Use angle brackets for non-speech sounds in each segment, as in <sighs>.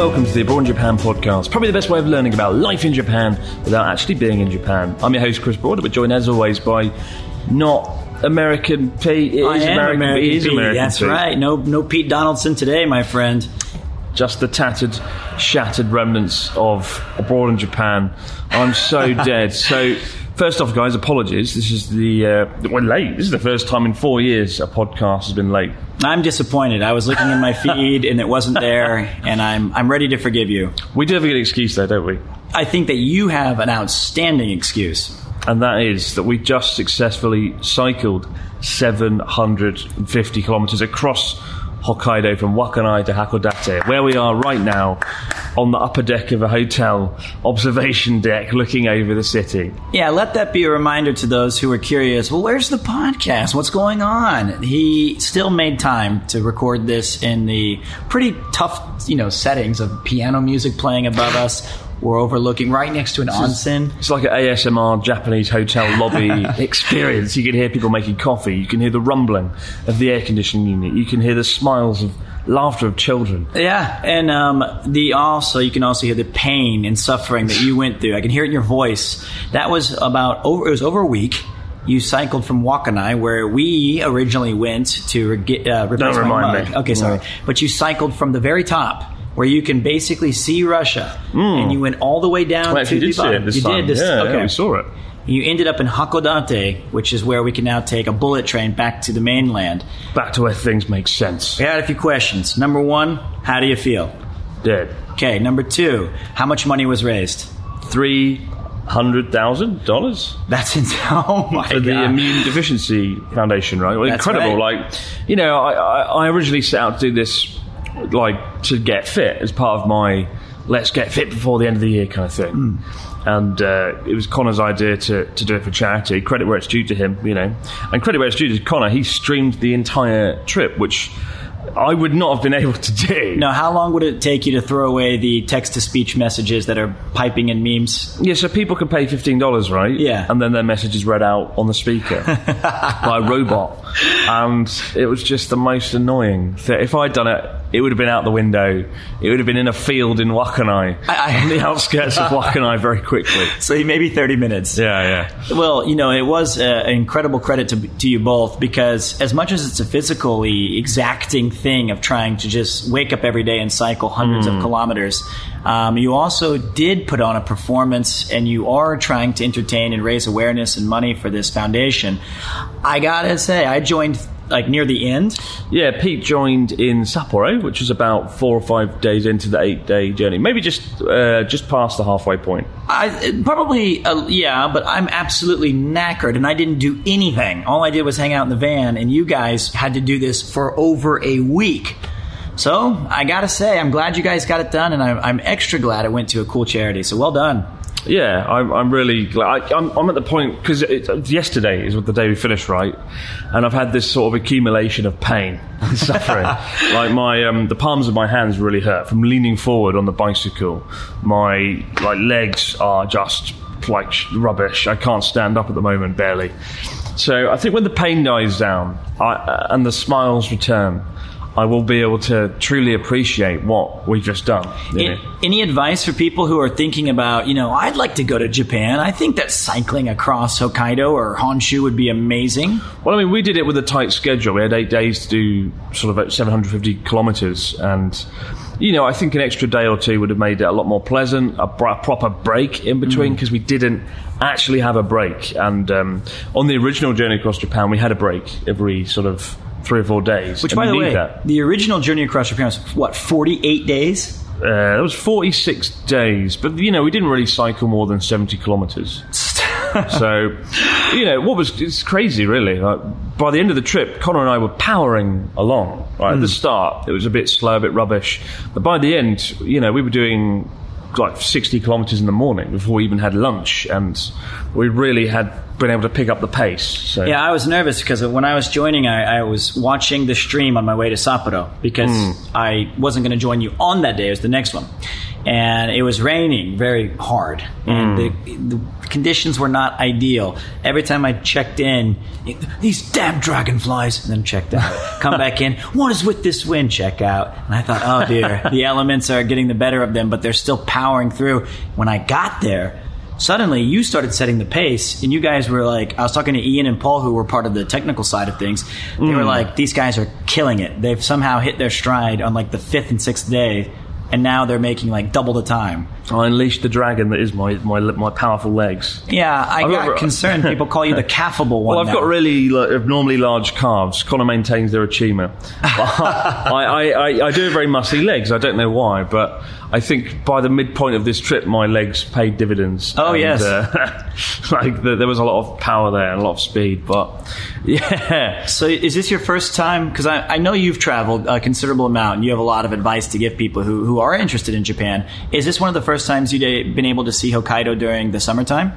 Welcome to the Abroad in Japan podcast. Probably the best way of learning about life in Japan without actually being in Japan. I'm your host Chris Broad, but joined as always by not American Pete. It I is am American, American Pete. It is Pete. American That's Pete. right. No, no Pete Donaldson today, my friend. Just the tattered, shattered remnants of Abroad in Japan. I'm so <laughs> dead. So. First off, guys, apologies. This is the uh, we're late. This is the first time in four years a podcast has been late. I'm disappointed. I was looking in my <laughs> feed and it wasn't there, and I'm I'm ready to forgive you. We do have a good excuse though, don't we? I think that you have an outstanding excuse. and that is that we just successfully cycled 750 kilometers across Hokkaido from Wakkanai to Hakodate, where we are right now on the upper deck of a hotel observation deck looking over the city. Yeah, let that be a reminder to those who are curious. Well, where's the podcast? What's going on? He still made time to record this in the pretty tough, you know, settings of piano music playing above us. We're overlooking right next to an onsen. It's like an ASMR Japanese hotel lobby <laughs> experience. You can hear people making coffee. You can hear the rumbling of the air conditioning unit. You can hear the smiles of laughter of children. Yeah, and um, the also you can also hear the pain and suffering that you went through. I can hear it in your voice. That was about over. It was over a week. You cycled from Wakkanai, where we originally went to get, uh, replace my remind rug. me. Okay, sorry, No. but you cycled from the very top. Where you can basically see Russia, hmm. and you went all the way down actually to the bottom. you time. did this. yeah, okay. yeah, we saw it. You ended up in Hakodate, which is where we can now take a bullet train back to the mainland. Back to where things make sense. We had a few questions. Number one, how do you feel? Dead. Okay, number two, how much money was raised? Three hundred thousand dollars That's insane. <laughs> Oh my for the god. Immune Deficiency Foundation, right? Well, incredible. right. Like, you know, I, I, I originally set out to do this, like, to get fit as part of my let's get fit before the end of the year kind of thing. Hmm. And uh, it was Connor's idea to, to do it for charity. Credit where it's due to him, you know. And credit where it's due to Connor. He streamed the entire trip, which I would not have been <laughs> able to do. now, how long would it take you to throw away the text to speech messages that are piping in memes? Yeah, so people can pay fifteen dollars, right? Yeah. and then their message is read out on the speaker <laughs> by a robot, and it was just the most annoying. thing. If I'd done it, it would have been out the window. It would have been in a field in Wakkanai, I- I- on the outskirts of Wakkanai, very quickly. <laughs> So maybe 30 minutes. Yeah, yeah. Well, you know, it was uh, an incredible credit to, to you both because as much as it's a physically exacting thing of trying to just wake up every day and cycle hundreds Hmm. of kilometers, um, you also did put on a performance and you are trying to entertain and raise awareness and money for this foundation. I gotta say, I joined like near the end. Yeah, Pete joined in Sapporo, which was about four or five days into the eight-day journey, maybe just uh, just past the halfway point. I probably uh, yeah, but I'm absolutely knackered, and I didn't do anything. All I did was hang out in the van, and you guys had to do this for over a week. So I gotta say, I'm glad you guys got it done, and I'm, I'm extra glad it went to a cool charity. So well done. Yeah, I'm, I'm really glad. I, I'm, I'm at the point because yesterday is the day we finished, right? And I've had this sort of accumulation of pain <laughs> and suffering. <laughs> like my um, the palms of my hands really hurt from leaning forward on the bicycle. My like legs are just like rubbish. I can't stand up at the moment, barely. So I think when the pain dies down I, uh, and the smiles return, I will be able to truly appreciate what we've just done. Any advice for people who are thinking about, you know, I'd like to go to Japan. I think that cycling across Hokkaido or Honshu would be amazing. Well, I mean, we did it with a tight schedule. We had eight days to do sort of about 750 kilometres, and you know, I think an extra day or two would have made it a lot more pleasant. A, br- a proper break in between because we didn't actually have a break. And um, on the original journey across Japan, we had a break every sort of three or four days. Which, by the way, that. the original journey across Japan was what forty-eight days. Uh, that was 46 days, but you know, we didn't really cycle more than 70 kilometres. <laughs> so, you know, what was it's crazy, really. Like, by the end of the trip, Connor and I were powering along. Right at the start, it was a bit slow, a bit rubbish, but by the end, you know, we were doing like 60 kilometres in the morning before we even had lunch, and we really had been able to pick up the pace. So. Yeah, I was nervous because when I was joining, I, I was watching the stream on my way to Sapporo because hmm. I wasn't going to join you on that day. It was the next one. And it was raining very hard. And the, the conditions were not ideal. Every time I checked in, these damn dragonflies, and then checked out. <laughs> Come back in. What is with this wind? Check out. And I thought, oh dear, the <laughs> elements are getting the better of them, but they're still powering through. When I got there, suddenly you started setting the pace and you guys were like i was talking to ian and paul who were part of the technical side of things they Mm. were like these guys are killing it they've somehow hit their stride on like the fifth and sixth day and now they're making like double the time I unleashed the dragon that is my my, my powerful legs. yeah i I've got got- concerned people call you the <laughs> calfable one Well, I've now. got really like, abnormally large calves. Connor maintains they're a tumor. I, I, I, I do have very muscly legs. I don't know why, but I think by the midpoint of this trip, my legs paid dividends. Oh, yes. uh, <laughs> like the, there was a lot of power there and a lot of speed. But <laughs> yeah, so is this your first time because I, I know you've traveled a considerable amount and you have a lot of advice to give people who, who are interested in japan is this one of the first times you've been able to see hokkaido during the summertime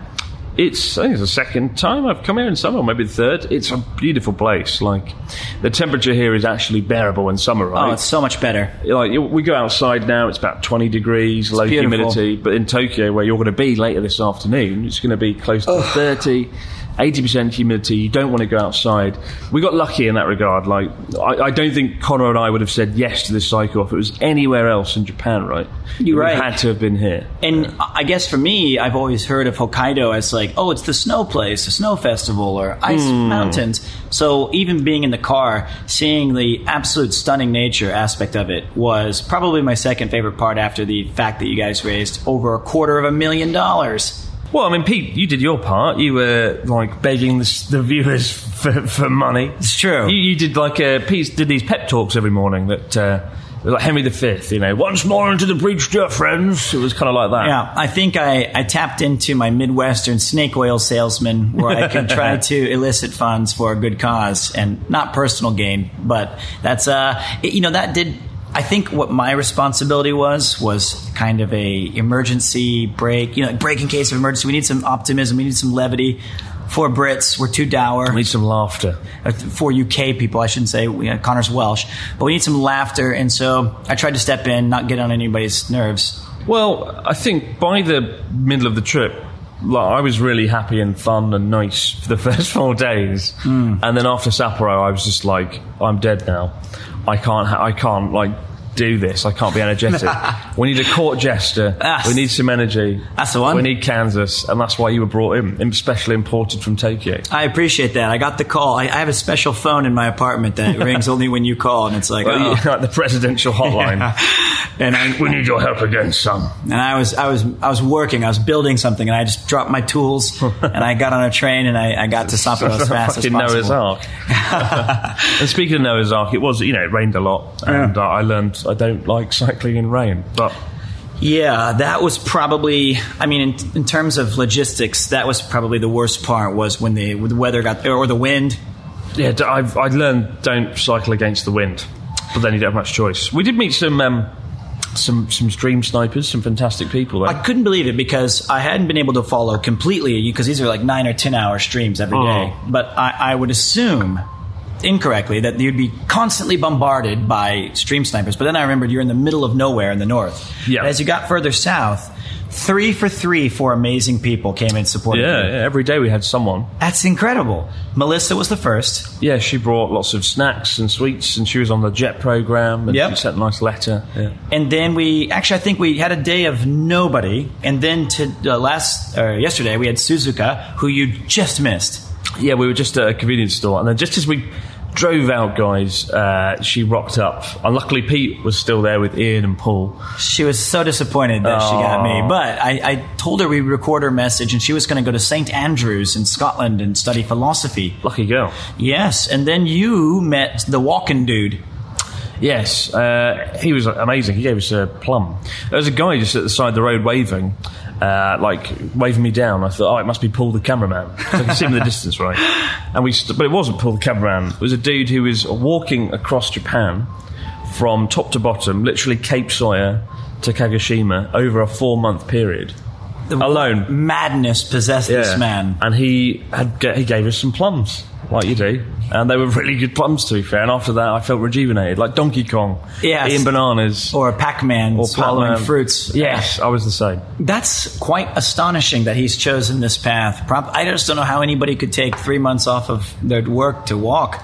it's I think it's the second time I've come here in summer, maybe the third. It's a beautiful place. Like the temperature here is actually bearable in summer, right? oh it's so much better like we go outside now it's about 20 degrees low beautiful. humidity but in tokyo where you're going to be later this afternoon it's going to be close to 30 80% humidity you don't want to go outside we got lucky in that regard like I, I don't think connor and i would have said yes to this cycle if it was anywhere else in japan right You're right. had to have been here And I guess for me, I've always heard of Hokkaido as like, oh, it's the snow place, the snow festival, or ice hmm. mountains. So even being in the car, seeing the absolute stunning nature aspect of it was probably my second favorite part after the fact that you guys raised over a quarter of a million dollars. Well i mean pete you did your part you were like begging the, the viewers for, for money It's true. You, you did like uh, Pete did these pep talks every morning that uh, like Henry V, you know, once more into the breach, dear friends. It was kind of like that. Yeah, I think I, I tapped into my Midwestern snake oil salesman where I could try <laughs> to elicit funds for a good cause and not personal gain. But that's, uh, it- you know, that did, I think what my responsibility was, was kind of a emergency break, you know, break in case of emergency. We need some optimism. We need some levity. For Brits, we're too dour. We need some laughter. Uh, for UK people, I shouldn't say. We, uh, Connor's Welsh, but we need some laughter, and so I tried to step in, not get on anybody's nerves. Well, I think by the middle of the trip, like, I was really happy and fun and nice for the <laughs> first four days, Hmm. and then after Sapporo, I was just like, I'm dead now. I can't. Ha- I can't like do this. I can't be energetic. <laughs> we need a court jester. That's- we need some energy. That's the one. We need Kansas, and that's why you were brought in, and specially imported from Tokyo. I appreciate that. I got the call. I, I have a special phone in my apartment that rings <laughs> only when you call, and it's like, Well, oh. <laughs> you- like the presidential hotline. And I we need your help again, son. and I was I was I was working. I was building something, and I just dropped my tools, <laughs> and I got on a train, and I, I got to Sapporo as <laughs> fast as Fucking Noah's. Ark. <laughs> and speaking of Noah's Ark, it was you know it rained a lot, and uh, I learned I don't like cycling in rain. But Yeah, that was probably. I mean, in, in terms of logistics, that was probably the worst part. Was when the when the weather got or the wind. yeah, I've I learned don't cycle against the wind, but then you don't have much choice. We did meet some um, some some stream snipers, some fantastic people. There. I couldn't believe it because I hadn't been able to follow completely because these are like nine or ten hour streams every oh. day. Oh. But I, I would assume incorrectly that you'd be constantly bombarded by stream snipers. But then I remembered you're in the middle of nowhere in the north. Yeah. As you got further south, Three for three for amazing people came in supported Yeah, you. yeah, every day we had someone. That's incredible. Melissa was the first. Yeah, she brought lots of snacks and sweets, and she was on the JET program, and Yep. she sent a nice letter. Yeah. And then we actually, I think we had a day of nobody. And then to uh, last uh, yesterday, we had Suzuka, who you just missed. Yeah, we were just at a convenience store, and then just as we drove out, guys, uh, she rocked up. And luckily, Pete was still there with Ian and Paul. She was so disappointed that she got me. But I, I told her we'd record her message, and she was going to go to St. Andrews in Scotland and study philosophy. Lucky girl. Yes, and then you met the walking dude. Yes, uh, he was amazing. He gave us a plum. There was a guy just at the side of the road waving, uh, like waving me down. I thought, oh, it must be Paul the cameraman. I can see him in the distance, right? And we, st- but it wasn't Paul the cameraman. It was a dude who was walking across Japan from top to bottom, literally Cape Soya to Kagoshima over a four-month period. The Alone. Madness possessed this man. And he had he gave us some plums, like you do, and they were <laughs> really good plums to be fair. And after that, I felt rejuvenated, like Donkey Kong, Yes. eating bananas, Or a Pac-Man or swallowing Pac-Man. fruits. Yes, I was the same. That's quite astonishing that he's chosen this path. I just don't know how anybody could take three months off of their work to walk.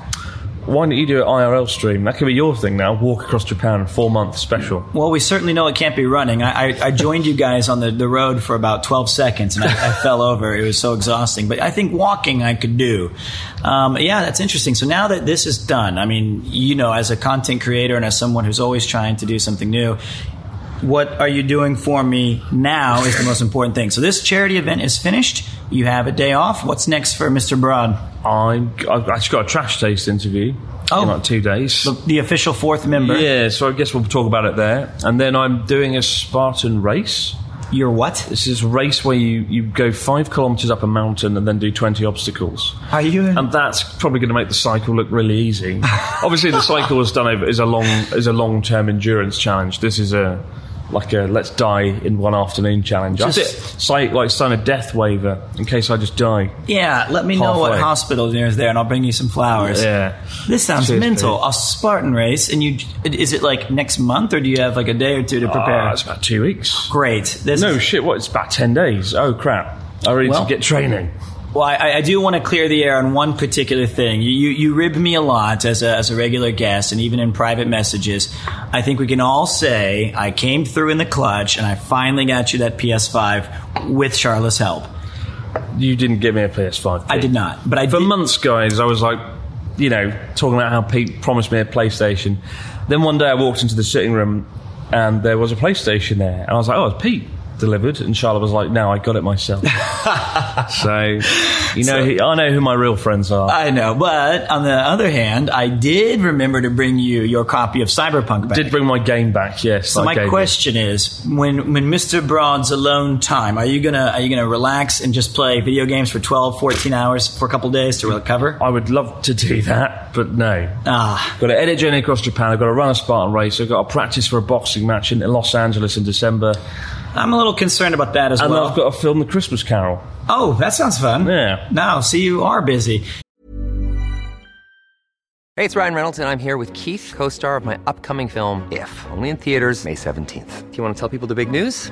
Why don't you do an IRL stream? That could be your thing now. Walk across Japan, four month special. Well, we certainly know it can't be running. I, I, I joined you guys on the, the road for about 12 seconds and I, I <laughs> fell over. It was so exhausting. But I think walking I could do. Um, yeah, that's interesting. So now that this is done, I mean, you know, as a content creator and as someone who's always trying to do something new, what are you doing for me now is the most important thing. So this charity event is finished. You have a day off. What's next for Mr. Broad? I'm, I've actually got a trash taste interview Oh. in like two days. The, the official fourth member. Yeah, so I guess we'll talk about it there. And then I'm doing a Spartan race. You're what? This is a race where you, you go five kilometres up a mountain and then do 20 obstacles. Are you? and that's probably going to make the cycle look really easy. <laughs> Obviously, the cycle is done over is a long is a long term endurance challenge. This is a like a let's die in one afternoon challenge. That's Just- it. It's like, like sign a death waiver in case I just die. Yeah, let me know what Halfway. hospital there's there, and I'll bring you some flowers. Yeah. This sounds Cheers, mental. Pete. A Spartan race, and you is it like next month, or do you have like a day or two to prepare? Ah, it's about two weeks. Great. This No shit. What? It's about ten days. Oh crap! I really Well- need to get training. Well, I, I do want to clear the air on one particular thing. You, you, you rib me a lot as a, as a regular guest, and even in private messages. I think we can all say I came through in the clutch, and I finally got you that PS5 with Charlotte's help. You didn't give me a PS5. I did not, but I For did, months, guys, I was like, you know, talking about how Pete promised me a PlayStation. Then one day I walked into the sitting room and there was a PlayStation there. And I was like, oh, it's Pete delivered. And Charlotte was like, no, I got it myself. <laughs> so, you know, he, I know who my real friends are. I know, but on the other hand, I did remember to bring you your copy of Cyberpunk back. did bring my game back, yes. so my question is, when when Mr. Broad's alone time, are you gonna are you gonna relax and just play video games for 12, 14 hours for a couple days to recover? I would love to do that, but no. Ah, Got to edit Journey Across Japan. I've got to run a Spartan race. I've got to practice for a boxing match in Los Angeles in December. I'm a little concerned about that as And well. I've got to film the Christmas Carol. oh, that sounds fun. Yeah. Now, see, you are busy. Hey, it's Ryan Reynolds, and I'm here with Keith, co star of my upcoming film, If, only in theaters, May 17th. Do you want to tell people the big news?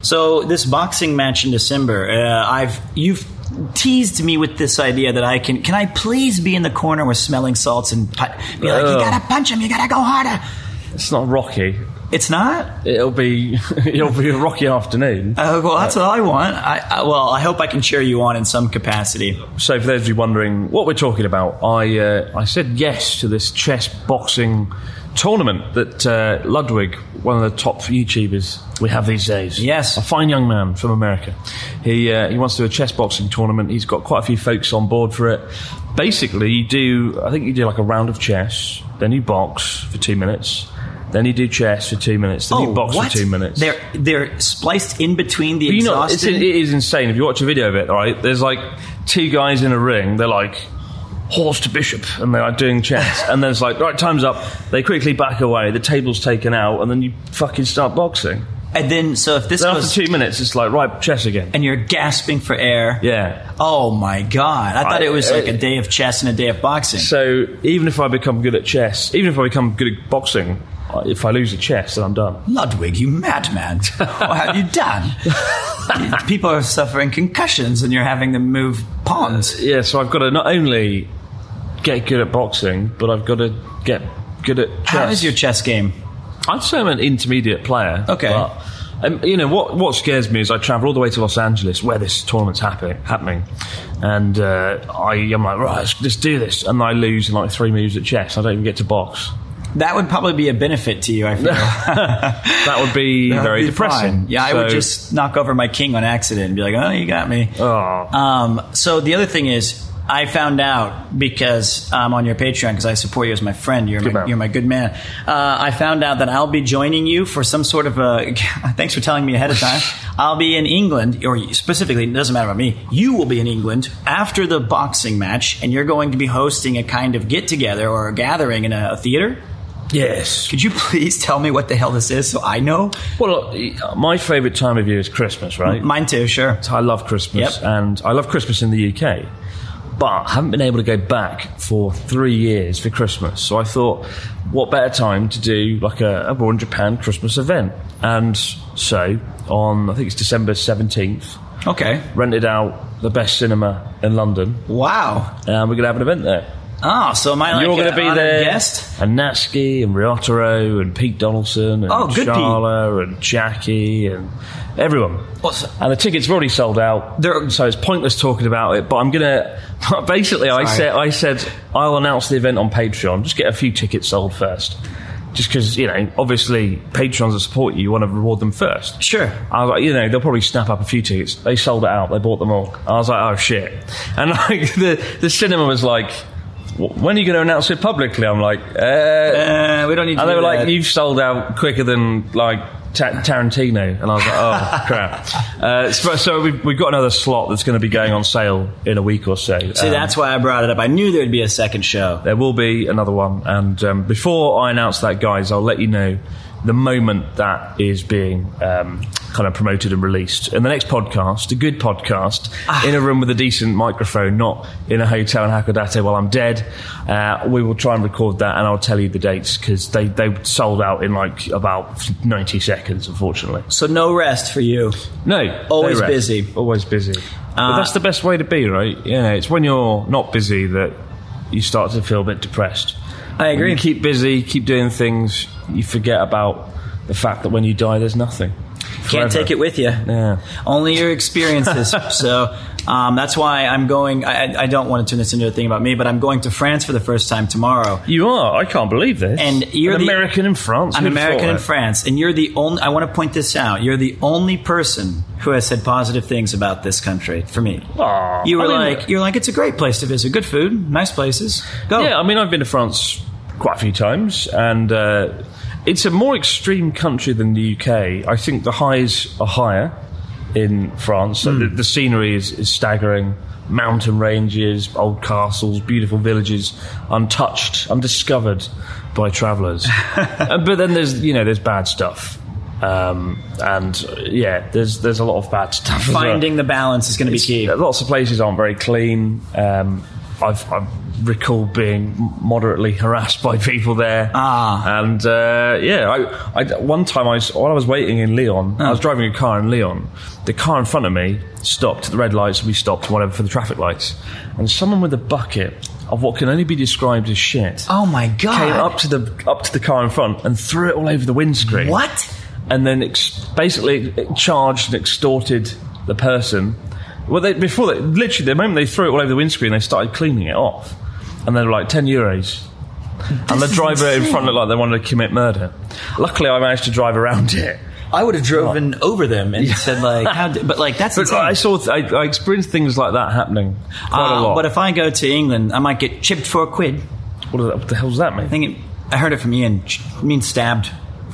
So this boxing match in December, uh, I've you've teased me with this idea that I can. Can I please be in the corner with smelling salts and pu- be like, you gotta punch him, you gotta go harder. It's not Rocky. It's not. It'll be <laughs> it'll be a rocky afternoon. Uh, well, that's what I want. I, I well, I hope I can cheer you on in some capacity. So, for those of you wondering what we're talking about, I uh, I said yes to this chess boxing tournament that uh, Ludwig, one of the top YouTubers we have these days, Yes. a fine young man from America, he uh, he wants to do a chess boxing tournament. He's got quite a few folks on board for it. Basically, you do I think you do like a round of chess, then you box for two minutes. Then you do chess for two minutes. Then you box Oh, what? for two minutes. They're they're spliced in between the But you know, it's, it is insane. If you watch a video of it, right, there's like two guys in a ring. They're like horse to bishop, and they're like doing chess. and then it's like, right, time's up. They quickly back away. The table's taken out, and then you fucking start boxing. and then, so if this Then goes, after two minutes, it's like, right, chess again. and you're gasping for air. Yeah. Oh my god! I thought I- it was like a uh, day of chess and a day of boxing. So even if I become good at chess, even if I become good at boxing, uh, if I lose a chess, then I'm done. Ludwig, you madman! <laughs> what have you done? People are suffering concussions, and you're having them move pawns. Yeah, so I've got to not only get good at boxing, but I've got to get good at chess. How is your chess game? I'd say I'm an intermediate player. Okay. But, um, you know what? What scares me is I travel all the way to Los Angeles, where this tournament's happen, happening, and uh, I, I'm like, right, let's, let's do this, and I lose in like three moves at chess. I don't even get to box. That would probably be a benefit to you. I feel. <laughs> That would be <laughs> That would very be depressing. fine. Yeah, I would just knock over my king on accident and be like, "Oh, you got me." Oh. Um, so the other thing is, I found out because I'm on your Patreon because I support you as my friend. You're my, you're my good man. Uh, I found out that I'll be joining you for some sort of a. <laughs> Thanks for telling me ahead of time. <laughs> I'll be in England, or specifically, it doesn't matter about me. You will be in England after the boxing match, and you're going to be hosting a kind of get together or a gathering in a, a theater. Yes. Could you please tell me what the hell this is so I know? Well, uh, my favourite time of year is Christmas, right? Mine too, sure. I love Christmas, Yep. and I love Christmas in the UK. But I haven't been able to go back for three years for Christmas. So I thought, what better time to do like a, a in Japan Christmas event? And so on, I think it's December 17th, Okay. rented out the best cinema in London, Wow. and we're going to have an event there. Oh, so am I like You're going to be there, guest? and Natsuki, and Ryotaro, and Pete Donaldson, and Oh, good Charla, and Jackie, and everyone. What's- And the tickets have already sold out, They're- so it's pointless talking about it. But I'm gonna <laughs> basically, I said, I said, I'll announce the event on Patreon. Just get a few tickets sold first, just because you know, obviously, patrons that support you, you want to reward them first. Sure. I was like, you know, they'll probably snap up a few tickets. They sold it out. They bought them all. I was like, oh shit. And <laughs> like the the cinema was like, "W- when are you going to announce it publicly? I'm like, uh, Uh, we don't need to. and they were like, you've sold out quicker than like Ta- Tarantino. And I was like, oh <laughs> crap. Uh, so so we've, we've got another slot that's going to be going on sale in a week or so. See, Um, that's why I brought it up. I knew there'd be a second show. there will be another one. And um, before I announce that, guys, I'll let you know the moment that is being um, kind of promoted and released. In the next podcast, a good podcast, in a room with a decent microphone, not in a hotel in Hakodate while I'm dead, uh, we will try and record that and I'll tell you the dates because they, they sold out in like about 90 seconds, unfortunately. So no rest for you. No, Always no busy. Always busy. but Uh, that's the best way to be, right? Yeah, it's when you're not busy that you start to feel a bit depressed. I agree. Keep busy, keep doing things, you forget about the fact that when you die, there's nothing. Can't take it with you. Yeah. Only your experiences. <laughs> so um, that's why I'm going. I, I don't want to turn this into a thing about me, but I'm going to France for the first time tomorrow. You are. I can't believe this. And you're An the- American in France. I'm Who'd American in it? France, and you're the only. I want to point this out. You're the only person who has said positive things about this country for me. Aw, you were I mean, like, you're like, it's a great place to visit. Good food, nice places. Go. Yeah, I mean, I've been to France quite a few times, and uh, it's a more extreme country than the UK. I think the highs are higher in France. So the, the scenery is, is staggering. Mountain ranges, old castles, beautiful villages, untouched, undiscovered by travellers. <laughs> But then there's you know there's bad stuff, um, and yeah, there's there's a lot of bad stuff. as well. Finding the balance is going to be key. Lots of places aren't very clean. Um, I've, I recall being moderately harassed by people there. Ah. and uh, yeah, I, I one time I was, while I was waiting in Lyon, I was driving a car in Lyon. The car in front of me stopped at the red lights. We stopped, whatever, for the traffic lights, and someone with a bucket of what can only be described as shit Oh my god! came up to the up to the car in front and threw it all over the windscreen What? and then ex- basically charged and extorted the person. Well, they, before they, literally, the moment they threw it all over the windscreen, they started cleaning it off, and they were like ten euros. and the is driver in front looked like they wanted to commit murder. Luckily, I managed to drive around it. I would have driven over them and said like, how? Did, but like that's But insane. I saw, I, I experienced things like that happening quite a Uh, lot. But if I go to England, I might get chipped for a quid. what, the- what the hell's that mean? I think it, I heard it from Ian. Ch- means stabbed.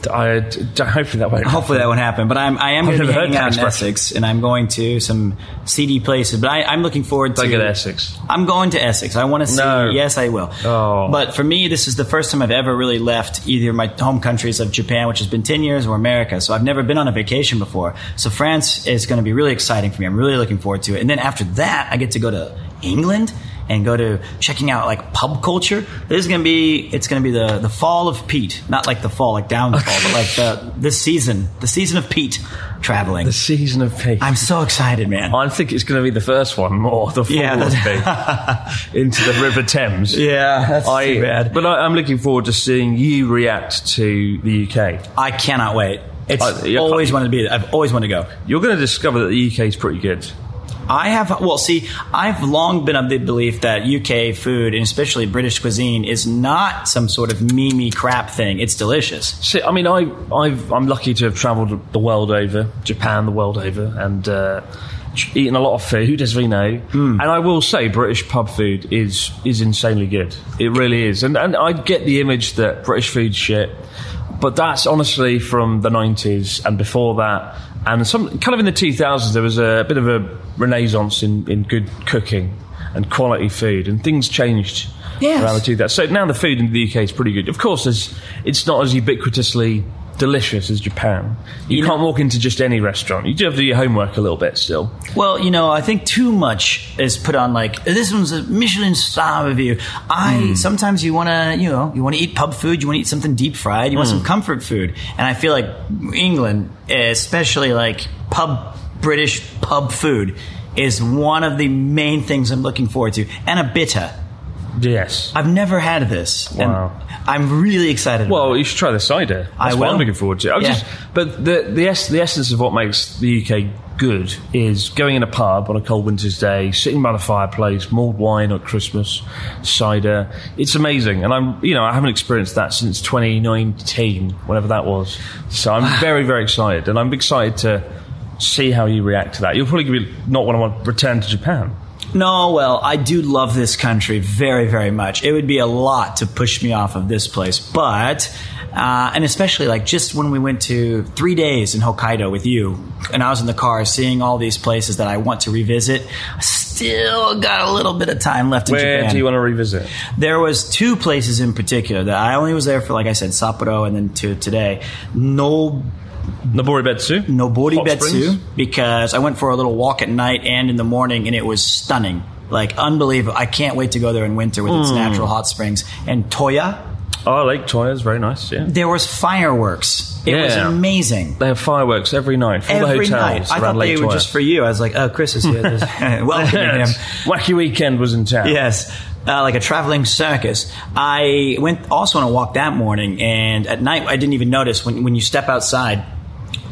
I, hopefully that won't. Hopefully that won't happen. But I'm I am going to be hanging out in. Essex, and I'm going to some seedy places. But I, I'm looking forward to. Don't go Essex. I'm going to Essex. I want to see. No. Yes, I will. Oh. But for me, this is the first time I've ever really left either my home countries of Japan, which has been 10 years, or America. So I've never been on a vacation before. So France is going to be really exciting for me. I'm really looking forward to it. And then after that, I get to go to England and go to checking out like pub culture. This is going to be, it's going to be the, the fall of Pete. Not like the fall, like down the fall, but like the, this season, the season of Pete traveling. The season of Pete. I'm so excited, man. I think it's going to be the first one more. The fall Yeah, of peace <laughs> into the River Thames. Yeah, that's I, too bad. But I, I'm looking forward to seeing you react to the UK. I cannot wait. It's I- always wanted to be. I've always wanted to go. You're going to discover that the UK is pretty good. I have. Well, see, I've long been of the belief that UK food and especially British cuisine is not some sort of memey crap thing. It's delicious. See, I mean, I, I've, I'm lucky to have travelled the world over, Japan the world over, and uh, eaten a lot of food, as we know. Hmm. And I will say, British pub food is is insanely good. It really is. And and I get the image that British food's shit, but that's honestly from the 90s and before that. And some kind of in the 2000s, there was a bit of a renaissance in, in good cooking and quality food, and things changed Yes. around the 2000s. So now the food in the UK is pretty good. Of course, it's not as ubiquitously delicious as Japan. You, You can't know- walk into just any restaurant. You do have to do your homework a little bit still. Well, you know, I think too much is put on like this one's a Michelin star review. I hmm. sometimes you want to, you know, you want to eat pub food, you want to eat something deep fried, you want hmm. some comfort food, and I feel like England, especially like pub British pub food, is one of the main things I'm looking forward to, and a bitter. Yes. I've never had this, Wow. and I'm really excited. about Well, you should try the cider. I That's what I'm looking forward to. I'm Yeah. just, but the the, es- the essence of what makes the UK good is going in a pub on a cold winter's day, sitting by the fireplace, mulled wine at Christmas, cider. It's amazing, and I'm you know I haven't experienced that since 2019, whenever that was. So I'm <sighs> very very excited, and I'm excited to see how you react to that. You'll probably be- not want to return to Japan. No, well, I do love this country very, very much. It would be a lot to push me off of this place, but. Uh, and especially like just when we went to three days in Hokkaido with you, and I was in the car seeing all these places that I want to revisit. I still got a little bit of time left in Where do you want to revisit? There was two places in particular that I only was there for, like I said, Sapporo, and then to today. No Noboribetsu. Nobori Hot Betsu Springs? because I went for a little walk at night and in the morning, and it was stunning, like unbelievable. I can't wait to go there in winter with its Hmm. natural hot springs. And Toya, Oh, Lake Toya is very nice. Yeah. there was fireworks. It was amazing. They have fireworks every night from Every the hotels night, I thought Lake they were Toya. just for you. I was like, "Oh, Chris is here. <laughs> <laughs> Welcoming him." <laughs> Wacky Weekend was in town. Yes. Uh, like a traveling circus. I went also on a walk that morning, and at night I didn't even notice when when you step outside.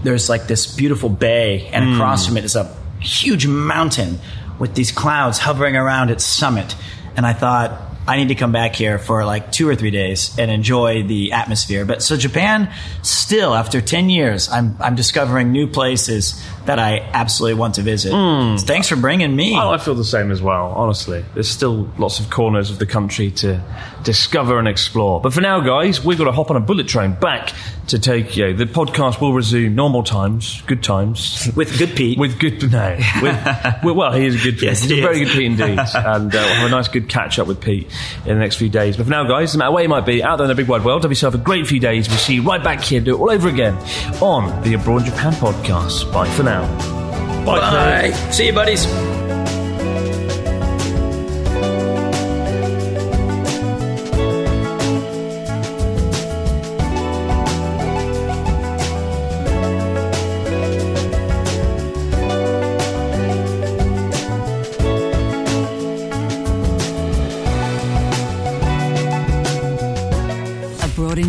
There's like this beautiful bay, and Hmm. across from it is a huge mountain with these clouds hovering around its summit. And I thought, I need to come back here for like two or three days and enjoy the atmosphere. But so Japan, still after 10 years, I'm, I'm discovering new places that I absolutely want to visit. So thanks for bringing me. Oh, I feel the same as well, honestly. There's still lots of corners of the country to discover and explore. But for now, guys, we've got to hop on a bullet train back to Tokyo. The podcast will resume normal times, good times. <laughs> With good Pete. With good, no. With, with- <laughs> well, he is a good Pete. Yes, He's he a very good Pete indeed. <laughs> and uh, we'll have a nice, good catch up with Pete in the next few days. But for now, guys, no matter where you might be out there in the big wide world, have yourself a great few days. We'll see you right back here, do it all over again on the Abroad Japan podcast. Bye for now. Bye. Bye. See you, buddies.